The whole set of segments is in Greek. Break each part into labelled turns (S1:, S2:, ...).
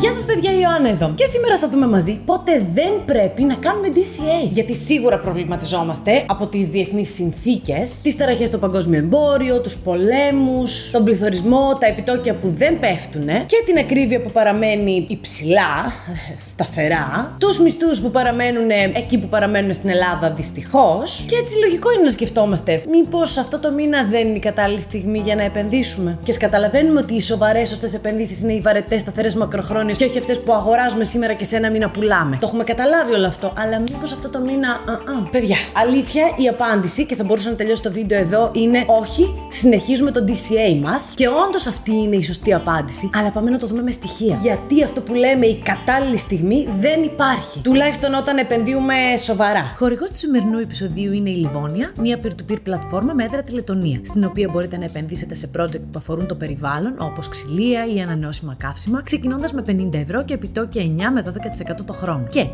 S1: Γεια σας, παιδιά, η Ιωάννα εδώ. Και σήμερα θα δούμε μαζί πότε δεν πρέπει να κάνουμε DCA. Γιατί σίγουρα προβληματιζόμαστε από τις διεθνείς συνθήκες, τις ταραχές στο παγκόσμιο εμπόριο, τους πολέμους, τον πληθωρισμό, τα επιτόκια που δεν πέφτουν και την ακρίβεια που παραμένει υψηλά, σταθερά, τους μισθούς που παραμένουν εκεί που παραμένουν στην Ελλάδα δυστυχώς. Και έτσι λογικό είναι να σκεφτόμαστε, μήπως αυτό το μήνα δεν είναι η κατάλληλη στιγμή για να επενδύσουμε. Και καταλαβαίνουμε ότι οι σοβαρές σωστές επενδύσεις είναι οι βαρετές σταθερές μακροχρόνιες και όχι αυτές που αγοράζουμε σήμερα και σε ένα μήνα πουλάμε. Το έχουμε καταλάβει όλο αυτό, αλλά μήπως αυτό το μήνα. Α, α. Παιδιά, αλήθεια η απάντηση, και θα μπορούσα να τελειώσω το βίντεο εδώ, είναι όχι, συνεχίζουμε το DCA μας. Και όντως αυτή είναι η σωστή απάντηση, αλλά πάμε να το δούμε με στοιχεία. Γιατί αυτό που λέμε η κατάλληλη στιγμή δεν υπάρχει. Τουλάχιστον όταν επενδύουμε σοβαρά. Χορηγός του σημερινού επεισοδίου είναι η Λιβόνια, μια peer-to-peer πλατφόρμα με έδρα τη Λετωνία, στην οποία μπορείτε να επενδύσετε σε project που αφορούν το περιβάλλον, όπως ξυλία ή ανανεώσιμα καύσιμα, ξεκινώντας με 50 ευρώ και επιτόκια 9 με 12% το χρόνο. Και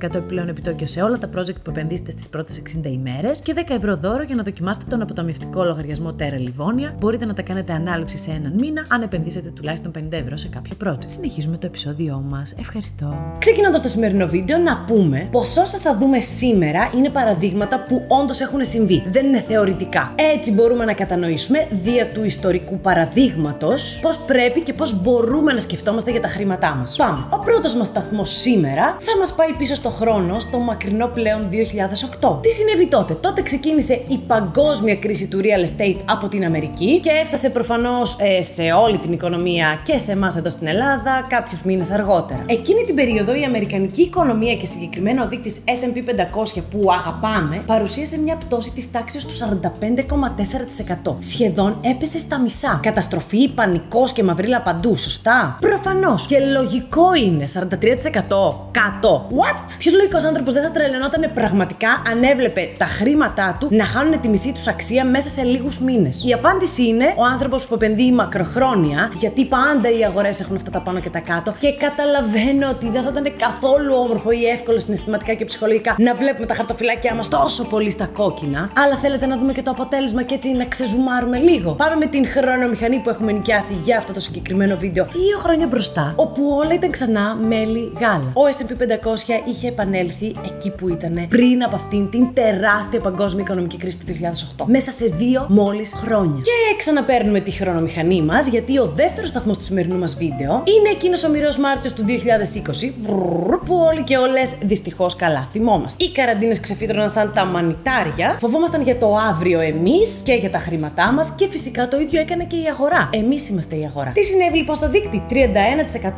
S1: 1% επιπλέον επιτόκιο σε όλα τα project που επενδύσετε στις πρώτες 60 ημέρες και 10 ευρώ δώρο για να δοκιμάσετε τον αποταμιευτικό λογαριασμό Terra Livonia. Μπορείτε να τα κάνετε ανάληψη σε έναν μήνα αν επενδύσετε τουλάχιστον 50 ευρώ σε κάποιο project. Συνεχίζουμε το επεισόδιό μας. Ευχαριστώ. Ξεκινώντας το σημερινό βίντεο, να πούμε πως όσα θα δούμε σήμερα είναι παραδείγματα που όντως έχουν συμβεί. Δεν είναι θεωρητικά. Έτσι μπορούμε να κατανοήσουμε δια του ιστορικού παραδείγματος πώ πρέπει και πώ μπορούμε να σκεφτόμαστε για τα χρήματά μας. Πάμε. Ο πρώτος μας σταθμός σήμερα θα μας πάει πίσω στο χρόνο, στο μακρινό πλέον 2008. Τι συνέβη τότε; Τότε ξεκίνησε η παγκόσμια κρίση του real estate από την Αμερική και έφτασε προφανώς ε, σε όλη την οικονομία και σε εμάς εδώ στην Ελλάδα κάποιους μήνες αργότερα. Εκείνη την περίοδο η αμερικανική οικονομία και συγκεκριμένα ο δείκτης SP 500 που αγαπάμε παρουσίασε μια πτώση της τάξης του 45,4%. Σχεδόν έπεσε στα μισά. Καταστροφή, πανικός και μαυρίλα παντού, σωστά; Προφανώς. Και λογικό είναι. 43% κάτω. What? Ποιος λογικός άνθρωπος δεν θα τρελαινόταν πραγματικά αν έβλεπε τα χρήματά του να χάνουν τη μισή τους αξία μέσα σε λίγους μήνες; Η απάντηση είναι ο άνθρωπος που επενδύει μακροχρόνια, γιατί πάντα οι αγορές έχουν αυτά τα πάνω και τα κάτω και καταλαβαίνω ότι δεν θα ήταν καθόλου όμορφο ή εύκολο συναισθηματικά και ψυχολογικά να βλέπουμε τα χαρτοφυλάκια μας τόσο πολύ στα κόκκινα. Αλλά θέλετε να δούμε και το αποτέλεσμα και έτσι να ξεζουμάρουμε λίγο. Πάμε με την χρονομηχανή που έχουμε νοικιάσει για αυτό το συγκεκριμένο βίντεο δύο χρόνια μπροστά, όπου όλα ήταν ξανά μέλι γάλα. Ο SP 500 είχε επανέλθει εκεί που ήταν πριν από αυτήν την τεράστια παγκόσμια οικονομική κρίση του 2008. Μέσα σε δύο μόλις χρόνια. Και ξαναπαίρνουμε τη χρονομηχανή μας, γιατί ο δεύτερος σταθμός του σημερινού μας βίντεο είναι εκείνος ο μοιρό Μάρτιος του 2020, που όλοι και όλε δυστυχώ καλά θυμόμαστε. Οι καραντίνε ξεφύτρωναν σαν τα μανιτάρια, φοβόμασταν για το αύριο εμεί και για τα χρήματά μα και φυσικά το ίδιο έκανε και η αγορά. Εμεί είμαστε η αγορά. Τι συνέβη λοιπόν στο δείκτη,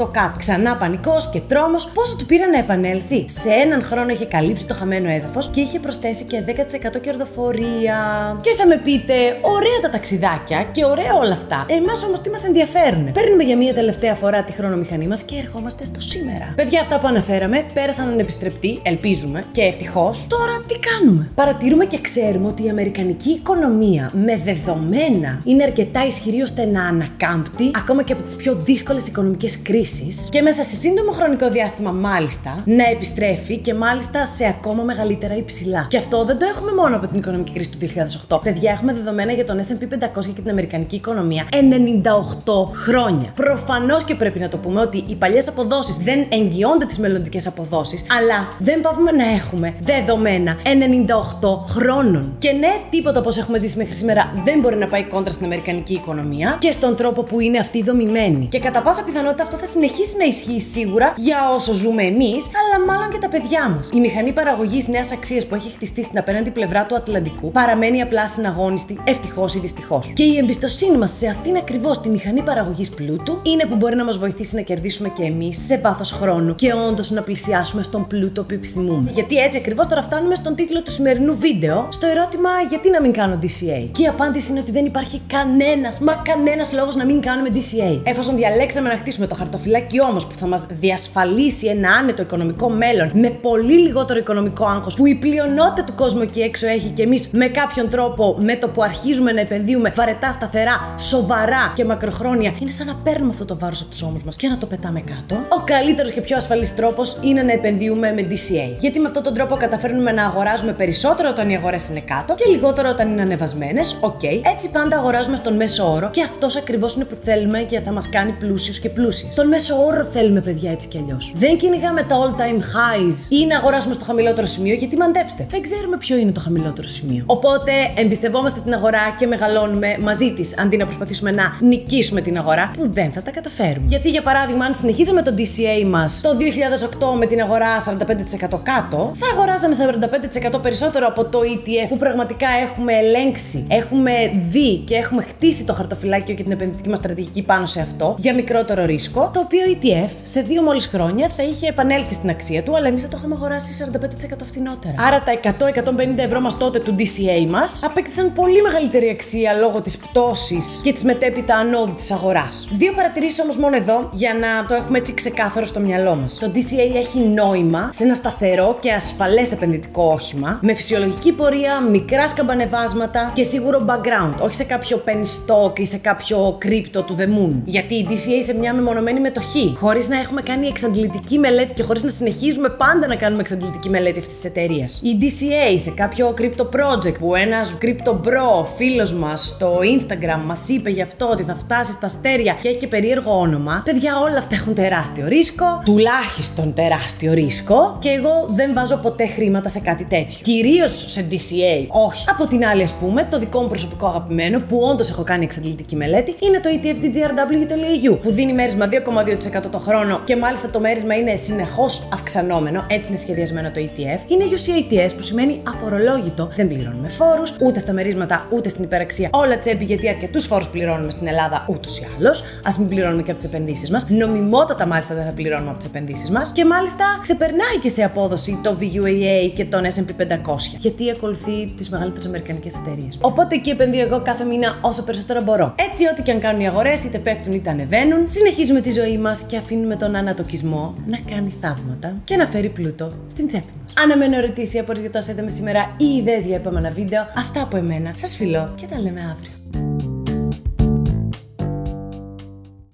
S1: 31% κάτω. Ξανά πανικός και τρόμος, πόσο του πήρε να επανέλθει; Σε έναν χρόνο είχε καλύψει το χαμένο έδαφος και είχε προσθέσει και 10% κερδοφορία. Και θα με πείτε, ωραία τα ταξιδάκια και ωραία όλα αυτά. Εμάς όμως τι μας ενδιαφέρουν. Παίρνουμε για μία τελευταία φορά τη χρονομηχανή μας και ερχόμαστε στο σήμερα. Παιδιά, αυτά που αναφέραμε πέρασαν ανεπιστρεπτοί, ελπίζουμε και ευτυχώς. Τώρα τι κάνουμε; Παρατηρούμε και ξέρουμε ότι η Αμερικανική οικονομία με δεδομένα είναι αρκετά ισχυρή ώστε να ανακάμπτει ακόμα και από τις πιο δύσκολες οικονομικές κρίσεις και μέσα σε σύντομο χρονικό διάστημα, μάλιστα, να επιστρέφει και μάλιστα σε ακόμα μεγαλύτερα υψηλά. Και αυτό δεν το έχουμε μόνο από την οικονομική κρίση του 2008. Παιδιά, έχουμε δεδομένα για τον SP 500 και την Αμερικανική οικονομία 98 χρόνια. Προφανώς και πρέπει να το πούμε ότι οι παλιές αποδόσεις δεν εγγυώνται τις μελλοντικές αποδόσεις, αλλά δεν πάμε να έχουμε δεδομένα 98 χρόνων. Και ναι, τίποτα όπω έχουμε ζήσει μέχρι σήμερα δεν μπορεί να πάει κόντρα στην Αμερικανική οικονομία και στον τρόπο που είναι αυτή δομημένη. Και κατά πάσα πιθανότητα αυτό θα συνεχίσει να ισχύει σίγουρα για όσο ζούμε εμείς, αλλά μάλλον και τα παιδιά μας. Η μηχανή παραγωγής νέας αξίας που έχει χτιστεί στην απέναντι πλευρά του Ατλαντικού παραμένει απλά συναγώνιστη, ευτυχώς ή δυστυχώς. Και η εμπιστοσύνη μας σε αυτήν ακριβώς τη μηχανή παραγωγής πλούτου είναι που μπορεί να μας βοηθήσει να κερδίσουμε και εμείς σε βάθος χρόνου και όντως να πλησιάσουμε στον πλούτο που επιθυμούμε. Γιατί έτσι ακριβώς τώρα φτάνουμε στον τίτλο του σημερινού βίντεο, στο ερώτημα γιατί να μην κάνω DCA. Και η απάντηση είναι ότι δεν υπάρχει κανένας, μα κανένας λόγος να μην κάνουμε DCA. Εφόσον διαλέξαμε να χτίσουμε το χαρτοφυλάκι όμως που θα μας διασφαλίσει ένα άνετο οικονομικό μέλλον με πολύ λιγότερο οικονομικό άγχος που η πλειονότητα του κόσμου εκεί έξω έχει και εμείς με κάποιον τρόπο με το που αρχίζουμε να επενδύουμε βαρετά, σταθερά, σοβαρά και μακροχρόνια, είναι σαν να παίρνουμε αυτό το βάρος από τους ώμους μας και να το πετάμε κάτω. Ο καλύτερος και πιο ασφαλής τρόπος είναι να επενδύουμε με DCA. Γιατί με αυτόν τον τρόπο καταφέρνουμε να αγοράζουμε περισσότερο όταν οι αγορές είναι κάτω και λιγότερο όταν είναι ανεβασμένες. OK. Okay. Έτσι πάντα αγοράζουμε στον μέσο όρο και αυτός ακριβώς είναι που θέλουμε και θα μας κάνει πλούσιους και πλούσιου. Στον μέσο μέσο όρο θέλουμε, παιδιά, έτσι κι αλλιώς. Δεν κυνηγάμε τα all time highs ή να αγοράσουμε στο χαμηλότερο σημείο, γιατί μαντέψτε. Δεν ξέρουμε ποιο είναι το χαμηλότερο σημείο. Οπότε εμπιστευόμαστε την αγορά και μεγαλώνουμε μαζί της, αντί να προσπαθήσουμε να νικήσουμε την αγορά, που δεν θα τα καταφέρουμε. Γιατί, για παράδειγμα, αν συνεχίζαμε το DCA μας το 2008 με την αγορά 45% κάτω, θα αγοράζαμε 45% περισσότερο από το ETF που πραγματικά έχουμε ελέγξει, έχουμε δει και έχουμε χτίσει το χαρτοφυλάκιο και την επενδυτική μας στρατηγική πάνω σε αυτό για μικρότερο ρίσκο, το οποίο ETF σε δύο μόλις χρόνια θα είχε επανέλθει στην αξία του, αλλά εμείς θα το είχαμε αγοράσει 45% φθηνότερα. Άρα τα 100-150 ευρώ μας τότε του DCA μας απέκτησαν πολύ μεγαλύτερη αξία λόγω της πτώσης και της μετέπειτα ανόδου της αγοράς. Δύο παρατηρήσεις όμως μόνο εδώ για να το έχουμε έτσι ξεκάθαρο στο μυαλό μας. Το DCA έχει νόημα σε ένα σταθερό και ασφαλές επενδυτικό όχημα με φυσιολογική πορεία, μικρά σκαμπανεβάσματα και σίγουρο background, όχι σε κάποιο penny stock ή σε κάποιο crypto του The Moon. Γιατί η DCA σε μια μεμονωμένη μετοχή, χωρίς να έχουμε κάνει εξαντλητική μελέτη και χωρίς να συνεχίζουμε πάντα να κάνουμε εξαντλητική μελέτη αυτής της εταιρείας. Η DCA σε κάποιο crypto project που ένας crypto bro φίλος μας στο Instagram μας είπε γι' αυτό ότι θα φτάσει στα αστέρια και έχει και περίεργο όνομα. Παιδιά, όλα αυτά έχουν τεράστιο ρίσκο, τουλάχιστον τεράστιο ρίσκο και εγώ δεν βάζω ποτέ χρήματα σε κάτι τέτοιο. Κυρίως σε DCA, όχι. Από την άλλη, ας πούμε, το δικό μου προσωπικό αγαπημένο που όντως έχω κάνει εξαντλητική μελέτη είναι το ETF DGRW.eu που δίνει μέρισμα 2,2% το χρόνο και μάλιστα το μέρισμα είναι συνεχώς αυξανόμενο, έτσι είναι σχεδιασμένο το ETF. Είναι UCITS που σημαίνει αφορολόγητο, δεν πληρώνουμε φόρους ούτε στα μερίσματα ούτε στην υπεραξία. Όλα τσέπη γιατί αρκετούς φόρους πληρώνουμε στην Ελλάδα ούτως ή άλλως. Α μην πληρώνουμε και από τις επενδύσεις μας. Νομιμότατα μάλιστα δεν θα πληρώνουμε από τις επενδύσεις μας. Και μάλιστα ξεπερνάει και σε απόδοση το VUAA και τον SP 500. Γιατί ακολουθεί τις μεγαλύτερες αμερικανικές εταιρείες. Οπότε εκεί επενδύω εγώ κάθε μήνα όσο περισσότερο μπορώ. Έτσι, ό,τι και αν κάνουν οι αγορές, είτε πέφτουν είτε ανεβαίνουν, συνεχίζουμε τη ζωή μας και αφήνουμε τον ανατοκισμό να κάνει θαύματα και να φέρει πλούτο στην τσέπη μας. Αναμένω ερωτήσει, απορίε για το είδαμε σήμερα ή ιδέες για επόμενα βίντεο. Αυτά από εμένα. Σας φιλώ και τα λέμε αύριο.